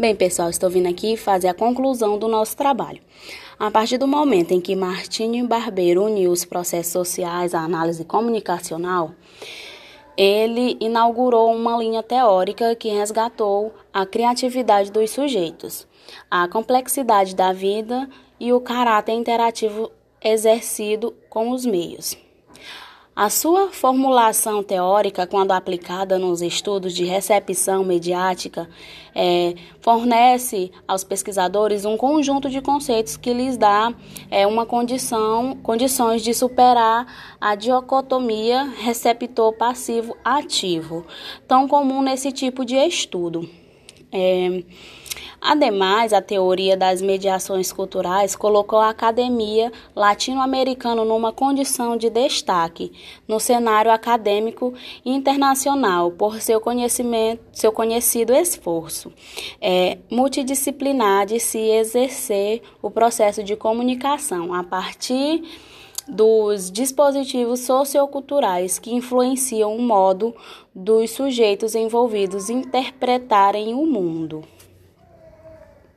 Bem, pessoal, estou vindo aqui fazer a conclusão do nosso trabalho. A partir do momento em que Martinho Barbeiro uniu os processos sociais à análise comunicacional, ele inaugurou uma linha teórica que resgatou a criatividade dos sujeitos, a complexidade da vida e o caráter interativo exercido com os meios. A sua formulação teórica, quando aplicada nos estudos de recepção mediática, é, fornece aos pesquisadores um conjunto de conceitos que lhes dá é, uma condição, condições de superar a dicotomia receptor passivo-ativo, tão comum nesse tipo de estudo. É, Ademais, a teoria das mediações culturais colocou a academia latino-americana numa condição de destaque no cenário acadêmico internacional por seu conhecimento, seu conhecido esforço é, multidisciplinar de se exercer o processo de comunicação a partir dos dispositivos socioculturais que influenciam o modo dos sujeitos envolvidos interpretarem o mundo.